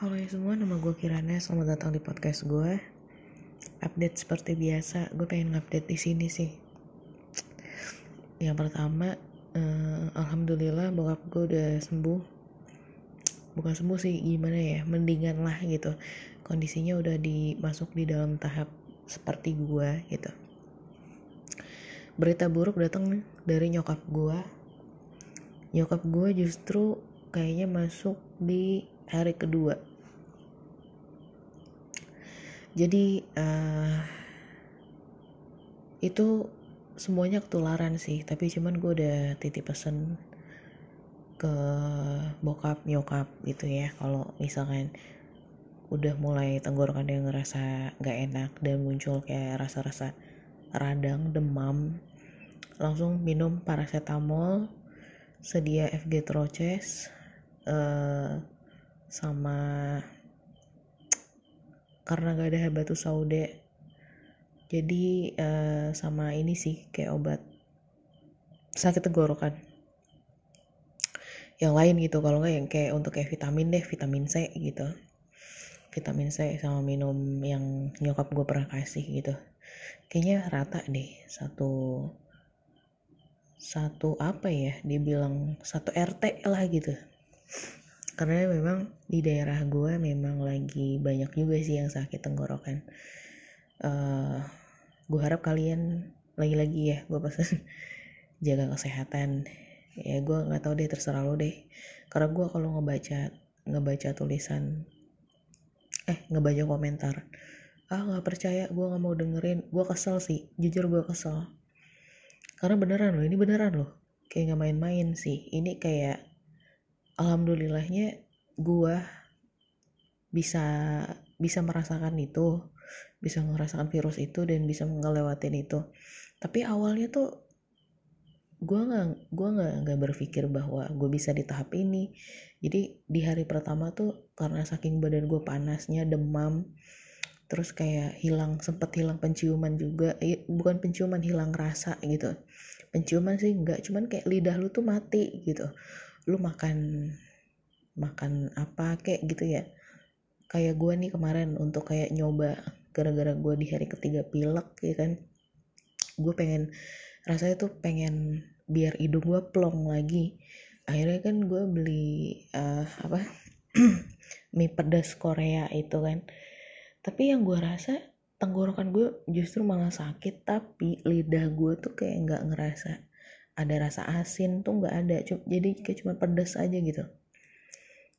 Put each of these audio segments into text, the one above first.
Halo ya semua, nama gue Kirana. Selamat datang di podcast gue. Update seperti biasa, gue pengen update di sini sih. Yang pertama, eh, alhamdulillah bokap gue udah sembuh. Bukan sembuh sih, gimana ya, mendingan lah gitu. Kondisinya udah dimasuk di dalam tahap seperti gue gitu. Berita buruk datang dari nyokap gue. Nyokap gue justru kayaknya masuk di hari kedua jadi uh, itu semuanya ketularan sih. Tapi cuman gue udah titip pesen ke bokap nyokap gitu ya. Kalau misalkan udah mulai tenggorokan yang ngerasa gak enak dan muncul kayak rasa-rasa radang demam langsung minum paracetamol sedia FG Troches uh, sama karena gak ada habatus saude. Jadi uh, sama ini sih kayak obat sakit tenggorokan. Yang lain gitu kalau nggak yang kayak untuk kayak vitamin deh vitamin C gitu. Vitamin C sama minum yang nyokap gue pernah kasih gitu. Kayaknya rata deh satu satu apa ya dibilang satu RT lah gitu karena memang di daerah gue memang lagi banyak juga sih yang sakit tenggorokan. Uh, gue harap kalian lagi-lagi ya gue pesan jaga kesehatan. Ya gue nggak tahu deh terserah lo deh. Karena gue kalau ngebaca ngebaca tulisan eh ngebaca komentar ah nggak percaya gue nggak mau dengerin. Gue kesel sih jujur gue kesel. Karena beneran loh ini beneran loh. Kayak nggak main-main sih. Ini kayak alhamdulillahnya gue bisa bisa merasakan itu bisa merasakan virus itu dan bisa ngelewatin itu. Tapi awalnya tuh gue nggak gue nggak nggak berpikir bahwa gue bisa di tahap ini. Jadi di hari pertama tuh karena saking badan gue panasnya demam terus kayak hilang sempet hilang penciuman juga eh, bukan penciuman hilang rasa gitu. Penciuman sih nggak cuman kayak lidah lu tuh mati gitu lu makan makan apa kayak gitu ya? Kayak gue nih kemarin untuk kayak nyoba gara-gara gue di hari ketiga pilek ya kan? Gue pengen rasanya tuh pengen biar hidung gue plong lagi. Akhirnya kan gue beli uh, apa? Mie pedas Korea itu kan. Tapi yang gue rasa tenggorokan gue justru malah sakit tapi lidah gue tuh kayak nggak ngerasa ada rasa asin tuh nggak ada jadi kayak cuma pedas aja gitu.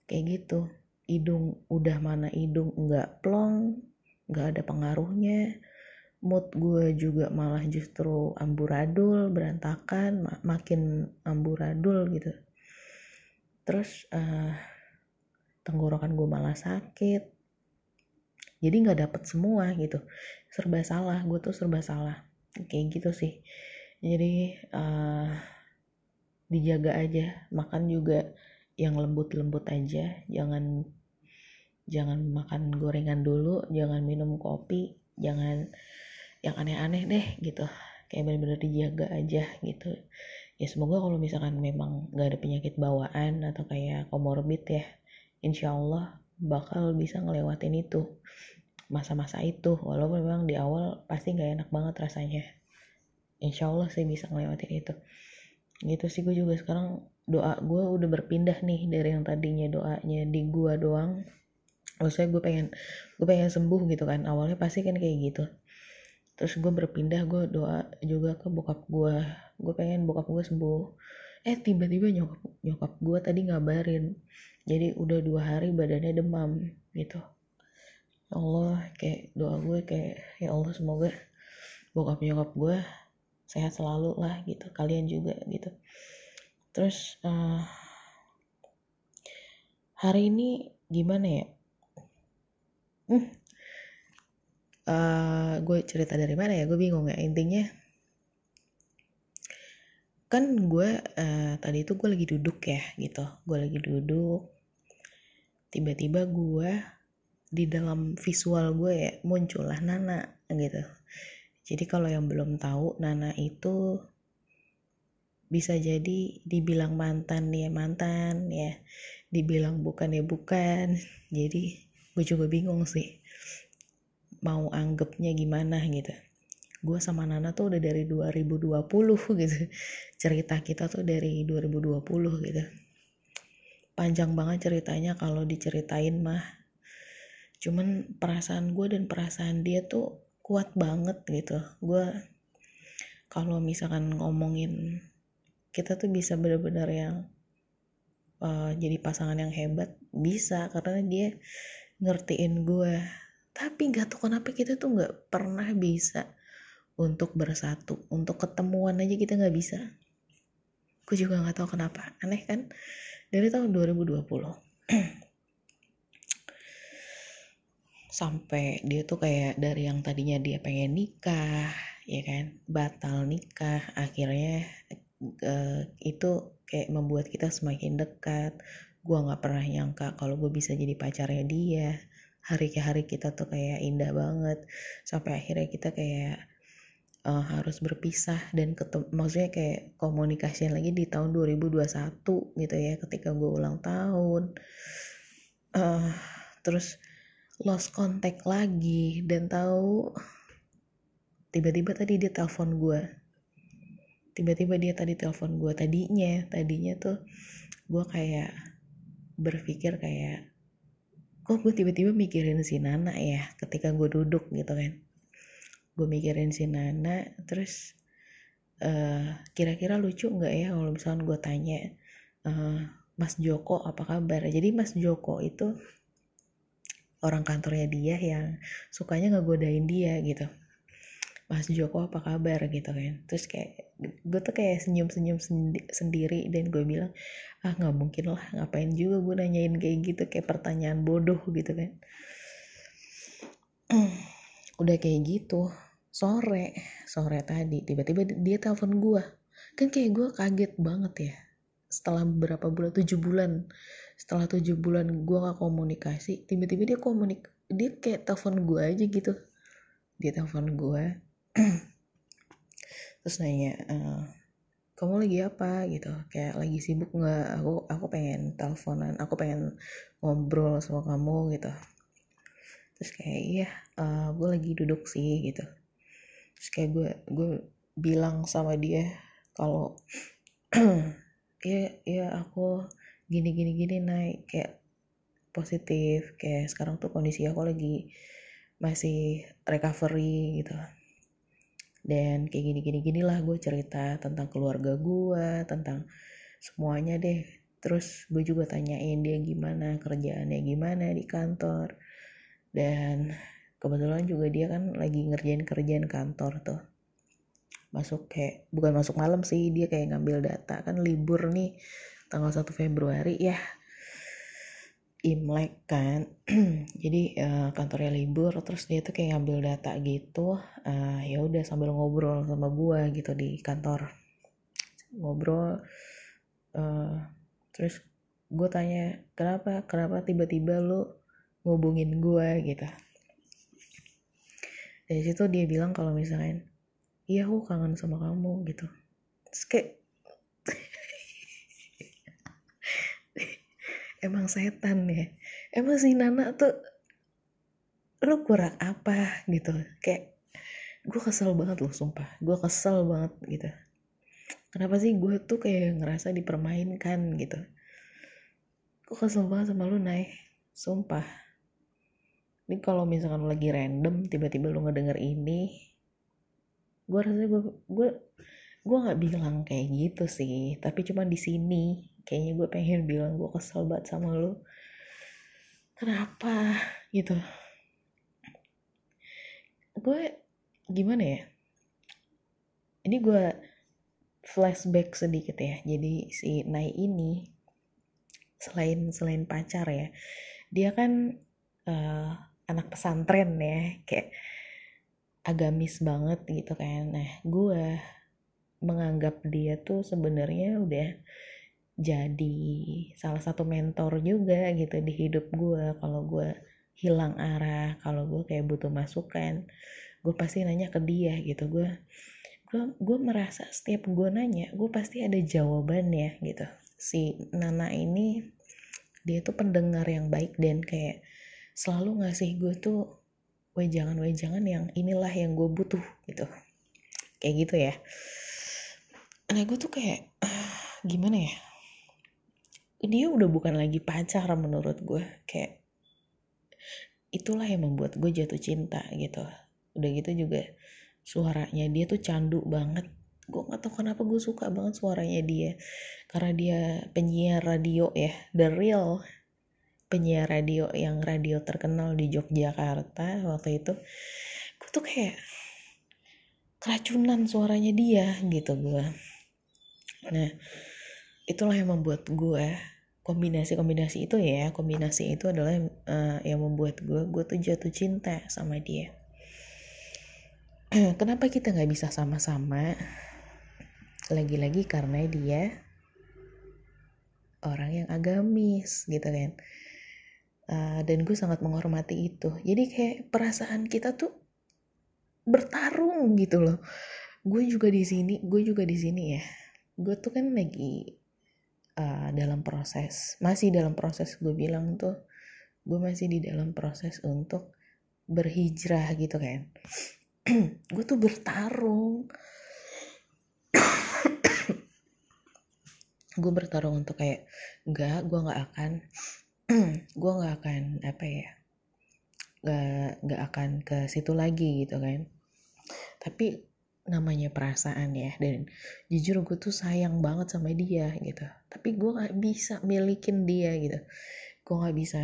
Kayak gitu. Hidung udah mana hidung nggak plong nggak ada pengaruhnya. Mood gue juga malah justru amburadul berantakan mak makin amburadul gitu. Terus uh, tenggorokan gue malah sakit. Jadi nggak dapet semua gitu. Serba salah gue tuh serba salah. Kayak gitu sih jadi uh, dijaga aja. Makan juga yang lembut-lembut aja. Jangan jangan makan gorengan dulu. Jangan minum kopi. Jangan yang aneh-aneh deh gitu. Kayak bener-bener dijaga aja gitu. Ya semoga kalau misalkan memang gak ada penyakit bawaan atau kayak komorbid ya insya Allah bakal bisa ngelewatin itu masa-masa itu. Walaupun memang di awal pasti gak enak banget rasanya insya Allah sih bisa ngelewatin itu. Gitu sih gue juga sekarang doa gue udah berpindah nih dari yang tadinya doanya di gue doang. Maksudnya gue pengen gue pengen sembuh gitu kan awalnya pasti kan kayak gitu. Terus gue berpindah gue doa juga ke bokap gue gue pengen bokap gue sembuh. Eh tiba-tiba nyokap nyokap gue tadi ngabarin. Jadi udah dua hari badannya demam gitu. Allah kayak doa gue kayak ya Allah semoga bokap nyokap gue sehat selalu lah gitu kalian juga gitu. Terus uh, hari ini gimana ya? Uh, gue cerita dari mana ya? Gue bingung ya intinya. Kan gue uh, tadi itu gue lagi duduk ya gitu. Gue lagi duduk. Tiba-tiba gue di dalam visual gue ya muncullah Nana gitu jadi kalau yang belum tahu Nana itu bisa jadi dibilang mantan ya mantan ya. Dibilang bukan ya bukan. Jadi gue juga bingung sih mau anggapnya gimana gitu. Gue sama Nana tuh udah dari 2020 gitu. Cerita kita tuh dari 2020 gitu. Panjang banget ceritanya kalau diceritain mah. Cuman perasaan gue dan perasaan dia tuh kuat banget gitu. Gue kalau misalkan ngomongin kita tuh bisa bener-bener yang uh, jadi pasangan yang hebat bisa karena dia ngertiin gue tapi gak tau kenapa kita tuh gak pernah bisa untuk bersatu untuk ketemuan aja kita gak bisa. Gue juga gak tahu kenapa. Aneh kan? Dari tahun 2020 sampai dia tuh kayak dari yang tadinya dia pengen nikah ya kan batal nikah akhirnya uh, itu kayak membuat kita semakin dekat. Gue nggak pernah nyangka kalau gue bisa jadi pacarnya dia. Hari ke hari kita tuh kayak indah banget. Sampai akhirnya kita kayak uh, harus berpisah dan ketemu maksudnya kayak komunikasi lagi di tahun 2021 gitu ya ketika gue ulang tahun. Uh, terus lost contact lagi dan tahu tiba-tiba tadi dia telepon gue tiba-tiba dia tadi telepon gue tadinya tadinya tuh gue kayak berpikir kayak kok gue tiba-tiba mikirin si Nana ya ketika gue duduk? Gitu kan. Gue mikirin si Nana terus uh, kira-kira lucu nggak ya kalau misalnya gue tanya uh, Mas Joko apa kabar? Jadi Mas Joko itu orang kantornya dia yang sukanya ngegodain dia gitu. Mas Joko apa kabar? Gitu kan. Terus kayak gue tuh kayak senyum-senyum sendiri dan gue bilang ah nggak mungkin lah ngapain juga gue nanyain kayak gitu kayak pertanyaan bodoh gitu kan. Udah kayak gitu sore sore tadi tiba-tiba dia telepon gue kan kayak gue kaget banget ya setelah berapa bulan tujuh bulan setelah tujuh bulan gue gak komunikasi tiba-tiba dia komunik dia kayak telepon gue aja gitu. Dia telepon gue terus nanya e, kamu lagi apa? Gitu. Kayak lagi sibuk nggak? Aku aku pengen teleponan aku pengen ngobrol sama kamu gitu. Terus kayak iya uh, gue lagi duduk sih gitu. Terus kayak gue gue bilang sama dia kalau ya ya aku gini gini gini naik kayak positif kayak sekarang tuh kondisi aku lagi masih recovery gitu. Dan kayak gini gini gini lah gue cerita tentang keluarga gue tentang semuanya deh. Terus gue juga tanyain dia gimana kerjaannya gimana di kantor. Dan kebetulan juga dia kan lagi ngerjain kerjaan kantor tuh. Masuk kayak bukan masuk malam sih dia kayak ngambil data kan libur nih tanggal 1 Februari ya. Imlek kan. Jadi uh, kantornya libur terus dia tuh kayak ngambil data gitu. Uh, ya udah sambil ngobrol sama gua gitu di kantor. Ngobrol uh, terus gue tanya kenapa? Kenapa tiba-tiba lu ngubungin gua? Gitu. Dari situ dia bilang kalau misalnya iya aku kangen sama kamu gitu. Terus kayak emang setan ya? Emang si Nana tuh lu kurang apa? gitu. Kayak gue kesel banget loh sumpah. Gue kesel banget gitu. Kenapa sih gue tuh kayak ngerasa dipermainkan? gitu. Gue kesel banget sama lu naik sumpah. Ini kalau misalkan lagi random tiba-tiba lu ngedenger ini gue rasanya gue gue gue nggak bilang kayak gitu sih. Tapi cuma di sini kayaknya gue pengen bilang gue kesel banget sama lo kenapa? Gitu. Gue gimana ya? Ini gue flashback sedikit ya. Jadi si Nai ini selain selain pacar ya dia kan uh, anak pesantren ya. Kayak agamis banget gitu kan. Nah gue menganggap dia tuh sebenarnya udah jadi salah satu mentor juga gitu di hidup gue kalau gue hilang arah kalau gue kayak butuh masukan gue pasti nanya ke dia gitu. Gue gue gue merasa setiap gue nanya gue pasti ada jawabannya gitu. Si Nana ini dia tuh pendengar yang baik dan kayak selalu ngasih gue tuh wejangan-wejangan yang inilah yang gue butuh gitu. Kayak gitu ya. Nah gue tuh kayak gimana ya dia udah bukan lagi pacar menurut gue kayak itulah yang membuat gue jatuh cinta gitu. Udah gitu juga suaranya dia tuh candu banget. Gue gak tau kenapa gue suka banget suaranya dia karena dia penyiar radio ya the real penyiar radio yang radio terkenal di Yogyakarta waktu itu. Gue tuh kayak keracunan suaranya dia gitu gue. Nah itulah yang membuat gue kombinasi-kombinasi itu ya kombinasi itu adalah uh, yang membuat gue gue tuh jatuh cinta sama dia. Kenapa kita nggak bisa sama-sama? Lagi-lagi karena dia orang yang agamis gitu kan. Uh, dan gue sangat menghormati itu. Jadi kayak perasaan kita tuh bertarung gitu loh. Gue juga di sini gue juga di sini ya. Gue tuh kan lagi uh, dalam proses masih dalam proses gue bilang tuh gue masih di dalam proses untuk berhijrah gitu kan. Gue tuh bertarung. Gue bertarung untuk kayak enggak gue nggak akan gue nggak akan apa ya nggak nggak akan ke situ lagi gitu kan. Tapi namanya perasaan ya dan jujur gue tuh sayang banget sama dia gitu. Tapi gue nggak bisa milikin dia gitu. Gue nggak bisa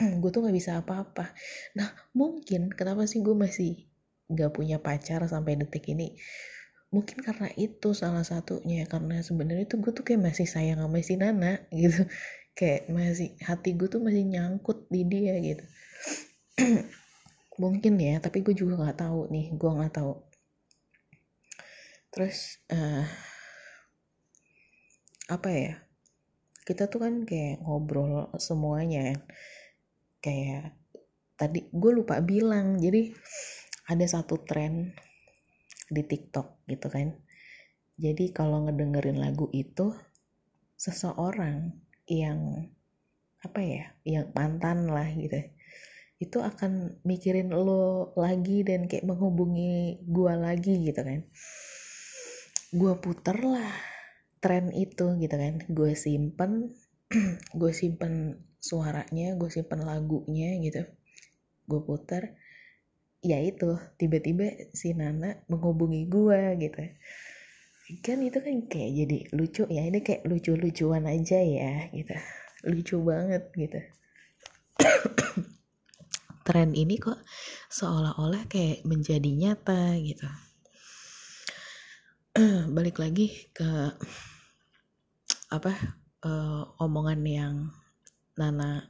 gue tuh nggak bisa apa-apa. Nah mungkin kenapa sih gue masih gak punya pacar sampai detik ini? Mungkin karena itu salah satunya karena sebenarnya tuh gue tuh kayak masih sayang sama si Nana gitu. Kayak masih hati gue tuh masih nyangkut di dia gitu. Mungkin ya tapi gue juga nggak tahu nih gue nggak tahu terus uh, apa ya kita tuh kan kayak ngobrol semuanya kayak tadi gue lupa bilang jadi ada satu tren di TikTok gitu kan. Jadi kalau ngedengerin lagu itu seseorang yang apa ya, yang mantan lah gitu. Itu akan mikirin lo lagi dan kayak menghubungi gua lagi gitu kan. Gua puter lah tren itu gitu kan. Gue simpen, gue simpen suaranya, gue simpen lagunya gitu. Gue puter, ya itu. Tiba-tiba si Nana menghubungi gue gitu. Kan itu kan kayak jadi lucu ya ini kayak lucu-lucuan aja ya gitu. Lucu banget gitu. Tren ini kok seolah-olah kayak menjadi nyata gitu balik lagi ke apa uh, omongan yang Nana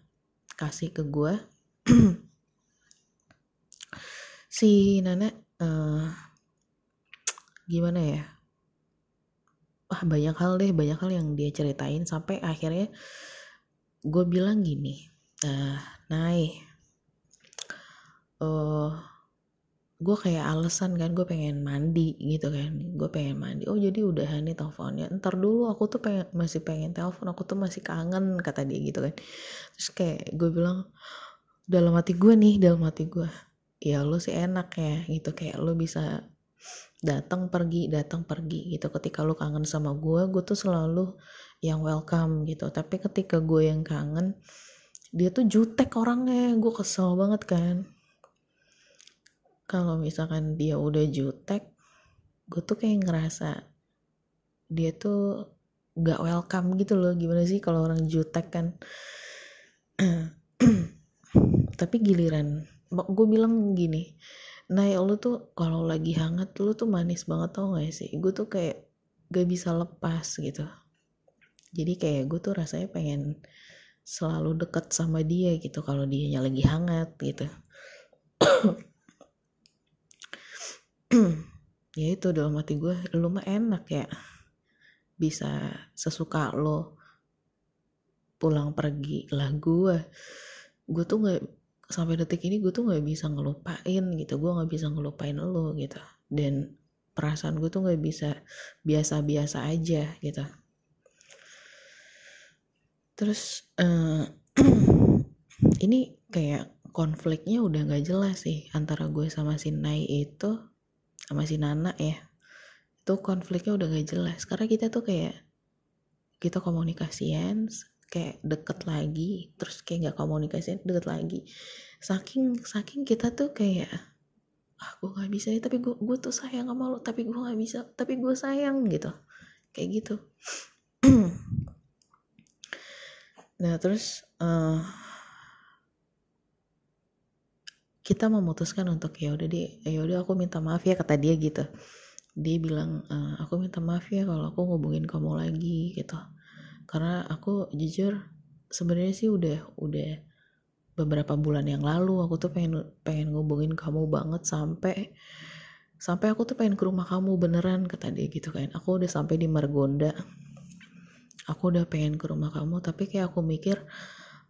kasih ke gue si Nana uh, gimana ya? Wah banyak hal deh banyak hal yang dia ceritain sampai akhirnya gue bilang gini uh, Nai uh, gue kayak alasan kan gue pengen mandi gitu kan. Gue pengen mandi. Oh jadi udah nih teleponnya. Ntar dulu aku tuh pengen masih pengen telepon. Aku tuh masih kangen kata dia gitu kan. Terus kayak gue bilang dalam hati gue nih dalam hati gue ya lo sih enak ya gitu. Kayak lo bisa datang pergi datang pergi gitu. Ketika lo kangen sama gue gue tuh selalu yang welcome gitu. Tapi ketika gue yang kangen dia tuh jutek orangnya. Gue kesel banget kan kalau misalkan dia udah jutek gue tuh kayak ngerasa dia tuh gak welcome gitu loh. Gimana sih kalau orang jutek kan? Tapi giliran gue bilang gini ya lu tuh kalau lagi hangat lu tuh manis banget tau gak sih? Gue tuh kayak gak bisa lepas gitu. Jadi kayak gue tuh rasanya pengen selalu deket sama dia gitu kalau dia lagi hangat gitu ya itu dalam hati gue lu mah enak ya. Bisa sesuka lo pulang pergi. Lah gue gue tuh nggak sampai detik ini gue tuh nggak bisa ngelupain gitu. Gue nggak bisa ngelupain lo gitu. Dan perasaan gue tuh nggak bisa biasa-biasa aja gitu. Terus uh, ini kayak konfliknya udah nggak jelas sih antara gue sama si Nai itu sama si Nana ya itu konfliknya udah gak jelas. Karena kita tuh kayak kita komunikasian kayak deket lagi terus kayak nggak komunikasian deket lagi. Saking saking kita tuh kayak ah gue nggak bisa nih tapi gue gue tuh sayang sama lo tapi gue nggak bisa tapi gue sayang gitu. Kayak gitu. Nah terus uh, kita memutuskan untuk ya udah deh ya udah aku minta maaf ya kata dia gitu. Dia bilang e, aku minta maaf ya kalau aku ngubungin kamu lagi gitu. Karena aku jujur sebenarnya sih udah udah beberapa bulan yang lalu aku tuh pengen pengen ngubungin kamu banget sampai sampai aku tuh pengen ke rumah kamu beneran kata dia gitu kan. Aku udah sampai di Margonda. Aku udah pengen ke rumah kamu tapi kayak aku mikir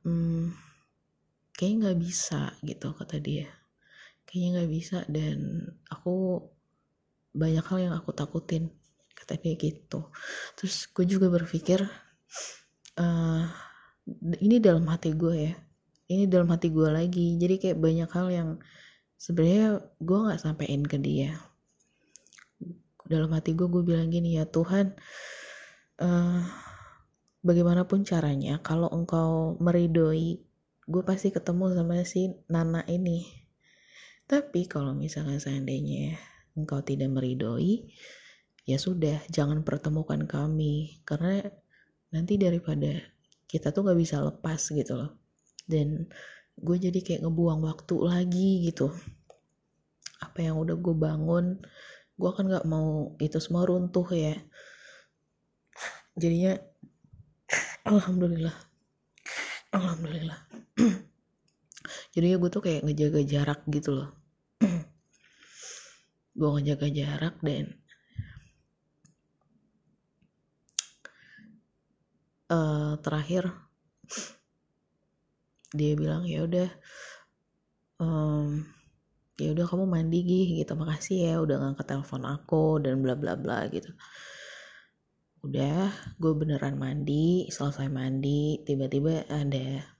hmm, kayak nggak bisa gitu kata dia. Kayaknya nggak bisa dan aku banyak hal yang aku takutin kata dia gitu. Terus gue juga berpikir uh, ini dalam hati gue ya ini dalam hati gue lagi. Jadi kayak banyak hal yang sebenarnya gue nggak sampein ke dia. Dalam hati gue gue bilang gini ya Tuhan uh, bagaimanapun caranya kalau engkau meridoi gue pasti ketemu sama si Nana ini tapi kalau misalnya seandainya engkau tidak meridoi, ya sudah, jangan pertemukan kami. Karena nanti daripada kita tuh gak bisa lepas gitu loh. Dan gue jadi kayak ngebuang waktu lagi gitu. Apa yang udah gue bangun, gue kan gak mau itu semua runtuh ya. Jadinya, alhamdulillah. Alhamdulillah. Jadinya gue tuh kayak ngejaga jarak gitu loh. Gue ngejaga jarak dan uh, terakhir dia bilang ya udah um, ya udah kamu mandi gih gitu. Makasih ya udah ngangkat telepon aku dan bla bla bla gitu. Udah gue beneran mandi selesai mandi tiba-tiba ada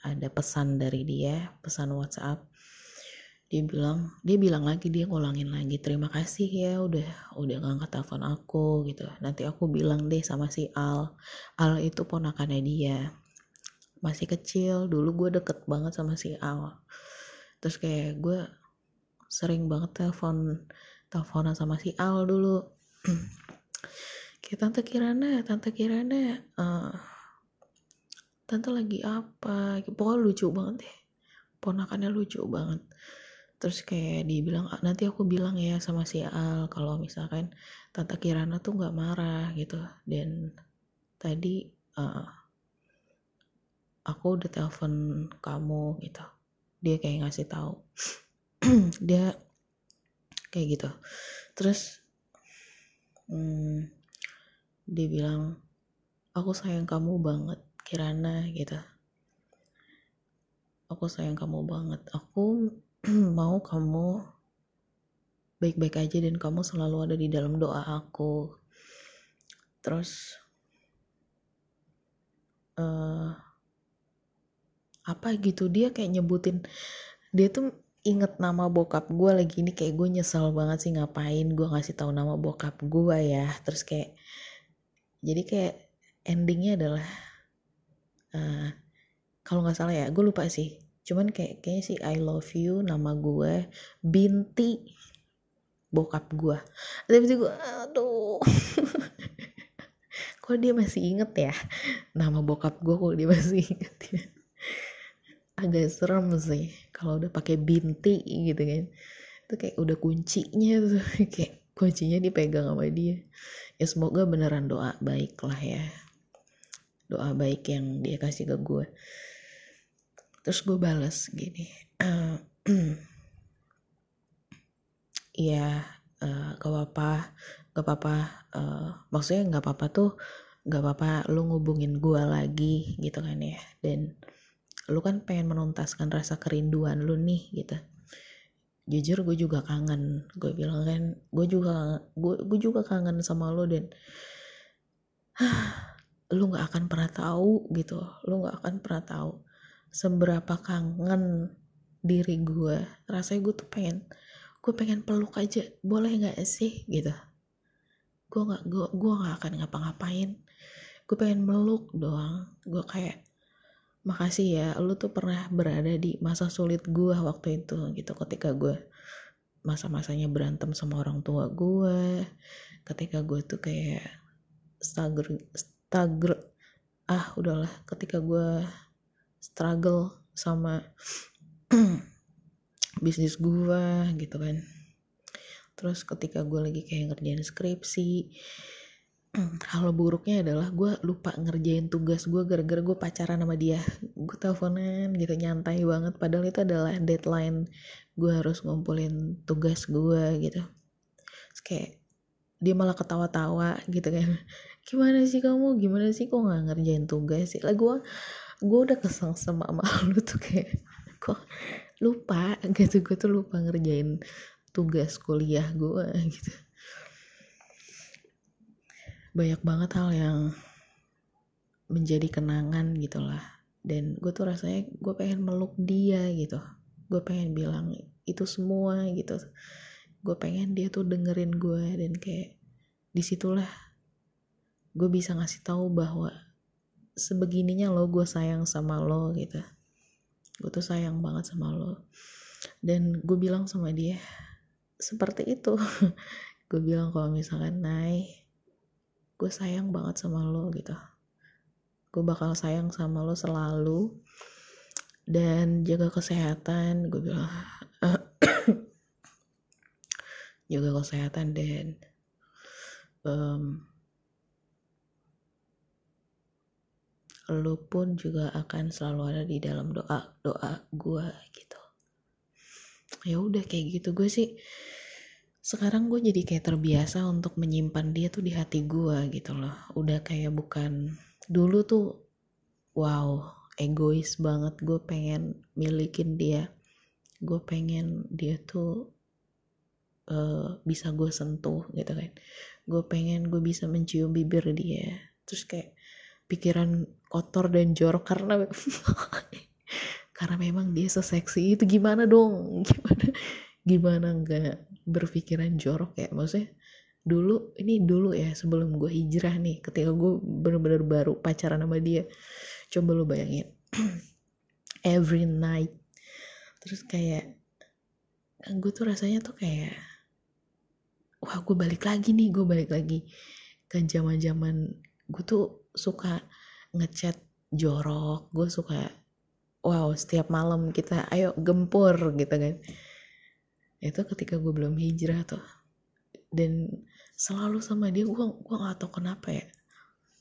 ada pesan dari dia pesan WhatsApp. Dia bilang dia bilang lagi dia ngulangin lagi terima kasih ya udah udah ngangkat telepon aku gitu. Nanti aku bilang deh sama si Al. Al itu ponakannya dia. Masih kecil dulu gue deket banget sama si Al. Terus kayak gue sering banget telepon teleponan sama si Al dulu. Kayak tante Kirana tante Kirana uh, tante lagi apa pokoknya lucu banget deh. Ponakannya lucu banget. Terus kayak dia bilang ah, nanti aku bilang ya sama si Al kalau misalkan tante Kirana tuh nggak marah gitu. Dan tadi uh, aku udah telepon kamu gitu. Dia kayak ngasih tahu. Dia kayak gitu. Terus hmm, dia bilang aku sayang kamu banget Kirana gitu. Aku sayang kamu banget. Aku mau kamu baik-baik aja dan kamu selalu ada di dalam doa aku. Terus uh, apa gitu dia kayak nyebutin dia tuh inget nama bokap gue lagi ini kayak gue nyesel banget sih ngapain gue ngasih tahu nama bokap gue ya. Terus kayak jadi kayak endingnya adalah uh, kalau nggak salah ya gue lupa sih. Cuman kayak kayaknya sih I love you nama gue binti bokap gue. Tapi gue aduh. Kok dia masih inget ya? Nama bokap gue kok dia masih inget ya? Agak serem sih kalau udah pakai binti gitu kan. Itu kayak udah kuncinya tuh kayak kuncinya dipegang sama dia. Ya semoga beneran doa baik lah ya doa baik yang dia kasih ke gue. Terus gue balas gini uh, ya uh, gak apa-apa gak apa-apa uh, maksudnya gak apa-apa tuh gak apa-apa lu ngubungin gue lagi gitu kan ya. Dan lu kan pengen menuntaskan rasa kerinduan lu nih gitu. Jujur gue juga kangen gue bilang kan gue juga gue gue juga kangen sama lo dan lu nggak akan pernah tahu gitu. Lu nggak akan pernah tahu seberapa kangen diri gue rasanya gue tuh pengen gue pengen peluk aja. Boleh nggak sih? Gitu. Gue nggak gue gue nggak akan ngapa-ngapain. Gue pengen meluk doang. Gue kayak makasih ya lu tuh pernah berada di masa sulit gue waktu itu. Gitu. Ketika gue masa-masanya berantem sama orang tua gue ketika gue tuh kayak struggle ah udahlah ketika gue struggle sama bisnis gue gitu kan. Terus ketika gue lagi kayak ngerjain skripsi hal buruknya adalah gue lupa ngerjain tugas gue gara-gara gue pacaran sama dia. Gue teleponan gitu nyantai banget. Padahal itu adalah deadline gue harus ngumpulin tugas gue gitu. Terus kayak dia malah ketawa-tawa gitu kan gimana sih kamu? Gimana sih kok nggak ngerjain tugas sih? Lah gue gue udah kesang sama sama tuh kayak kok lupa? Gitu gue tuh lupa ngerjain tugas kuliah gue gitu. Banyak banget hal yang menjadi kenangan gitu lah dan gue tuh rasanya gue pengen meluk dia gitu. Gue pengen bilang itu semua gitu. Gue pengen dia tuh dengerin gue dan kayak di situlah gue bisa ngasih tahu bahwa sebegininya lo gue sayang sama lo gitu. Gue tuh sayang banget sama lo. Dan gue bilang sama dia seperti itu. Gue bilang kalau misalkan Nai gue sayang banget sama lo gitu. Gue bakal sayang sama lo selalu. Dan jaga kesehatan. Gue bilang jaga kesehatan dan um, lu pun juga akan selalu ada di dalam doa doa gue gitu. Ya udah kayak gitu. Gue sih sekarang gue jadi kayak terbiasa untuk menyimpan dia tuh di hati gue gitu loh. Udah kayak bukan dulu tuh wow egois banget gue pengen milikin dia. Gue pengen dia tuh uh, bisa gue sentuh gitu kan. Gue pengen gue bisa mencium bibir dia. Terus kayak pikiran kotor dan jorok karena karena memang dia seseksi itu gimana dong? Gimana? Gimana nggak berpikiran jorok ya? Maksudnya dulu ini dulu ya sebelum gue hijrah nih ketika gue bener-bener baru pacaran sama dia. Coba lo bayangin every night. Terus kayak gue tuh rasanya tuh kayak wah gue balik lagi nih gue balik lagi ke zaman zaman gue tuh suka ngechat jorok gue suka wow setiap malam kita ayo gempur gitu kan. Itu ketika gue belum hijrah tuh. Dan selalu sama dia gue gue gak tau kenapa ya.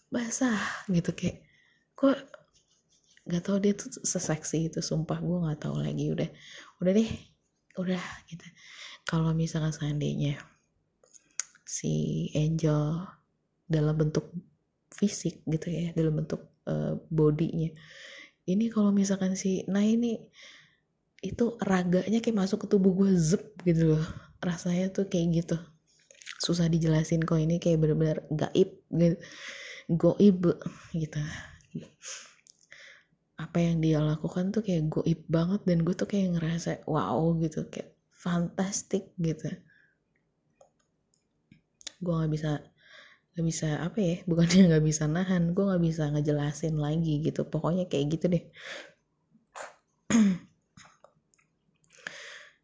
Basah gitu kayak gue gak tau dia tuh seseksi itu sumpah gue gak tau lagi udah udah deh udah gitu. Kalau misalnya seandainya si Angel dalam bentuk fisik gitu ya dalam bentuk uh, bodinya. Ini kalau misalkan si nah ini itu raganya kayak masuk ke tubuh gue zep gitu loh. Rasanya tuh kayak gitu. Susah dijelasin kok ini kayak bener-bener gaib gitu. Goib gitu. Apa yang dia lakukan tuh kayak goib banget dan gue tuh kayak ngerasa wow gitu. Kayak fantastik gitu. Gue nggak bisa nggak bisa apa ya bukannya nggak bisa nahan gue nggak bisa ngejelasin lagi gitu. Pokoknya kayak gitu deh.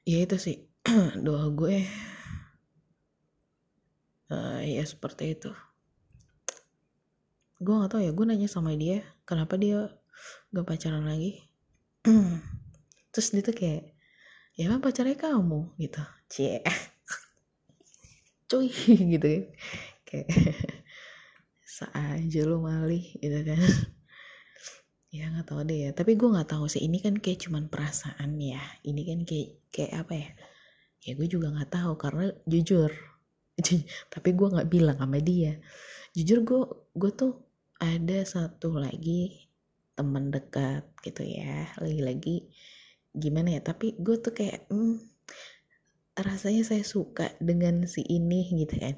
Ya itu sih doa gue. Uh, ya seperti itu. Gue nggak tahu ya gue nanya sama dia kenapa dia gak pacaran lagi? Terus dia tuh kayak ya emang pacarnya kamu? Gitu. Cie. Cuy gitu kayak aja lu malih gitu kan. Ya nggak tahu deh ya. Tapi gue nggak tahu sih ini kan kayak cuman perasaan ya. Ini kan kayak kayak apa ya? Ya gue juga nggak tahu karena jujur tapi gue nggak bilang sama dia. Jujur gue gue tuh ada satu lagi teman dekat gitu ya. Lagi-lagi gimana ya? Tapi gue tuh kayak hmm, rasanya saya suka dengan si ini gitu kan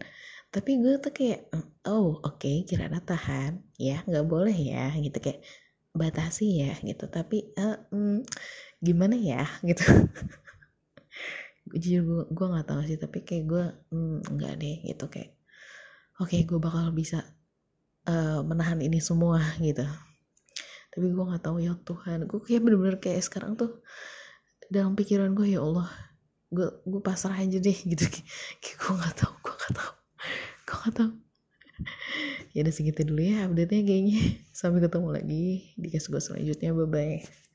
tapi gue tuh kayak oh oke okay, kirana tahan ya nggak boleh ya gitu kayak batasi ya gitu. Tapi uh, mm, gimana ya? Gitu. Jujur gue gue nggak tahu sih tapi kayak gue mm, nggak deh gitu kayak oke okay, gue bakal bisa uh, menahan ini semua gitu. Tapi gue nggak tahu ya Tuhan gue kayak bener-bener kayak sekarang tuh dalam pikiran gue ya Allah gue gue pasrah aja deh gitu kayak gue nggak tahu gue nggak tahu tahu ya udah segitu dulu ya update nya kayaknya. Sampai ketemu lagi di kasus gue selanjutnya. Bye bye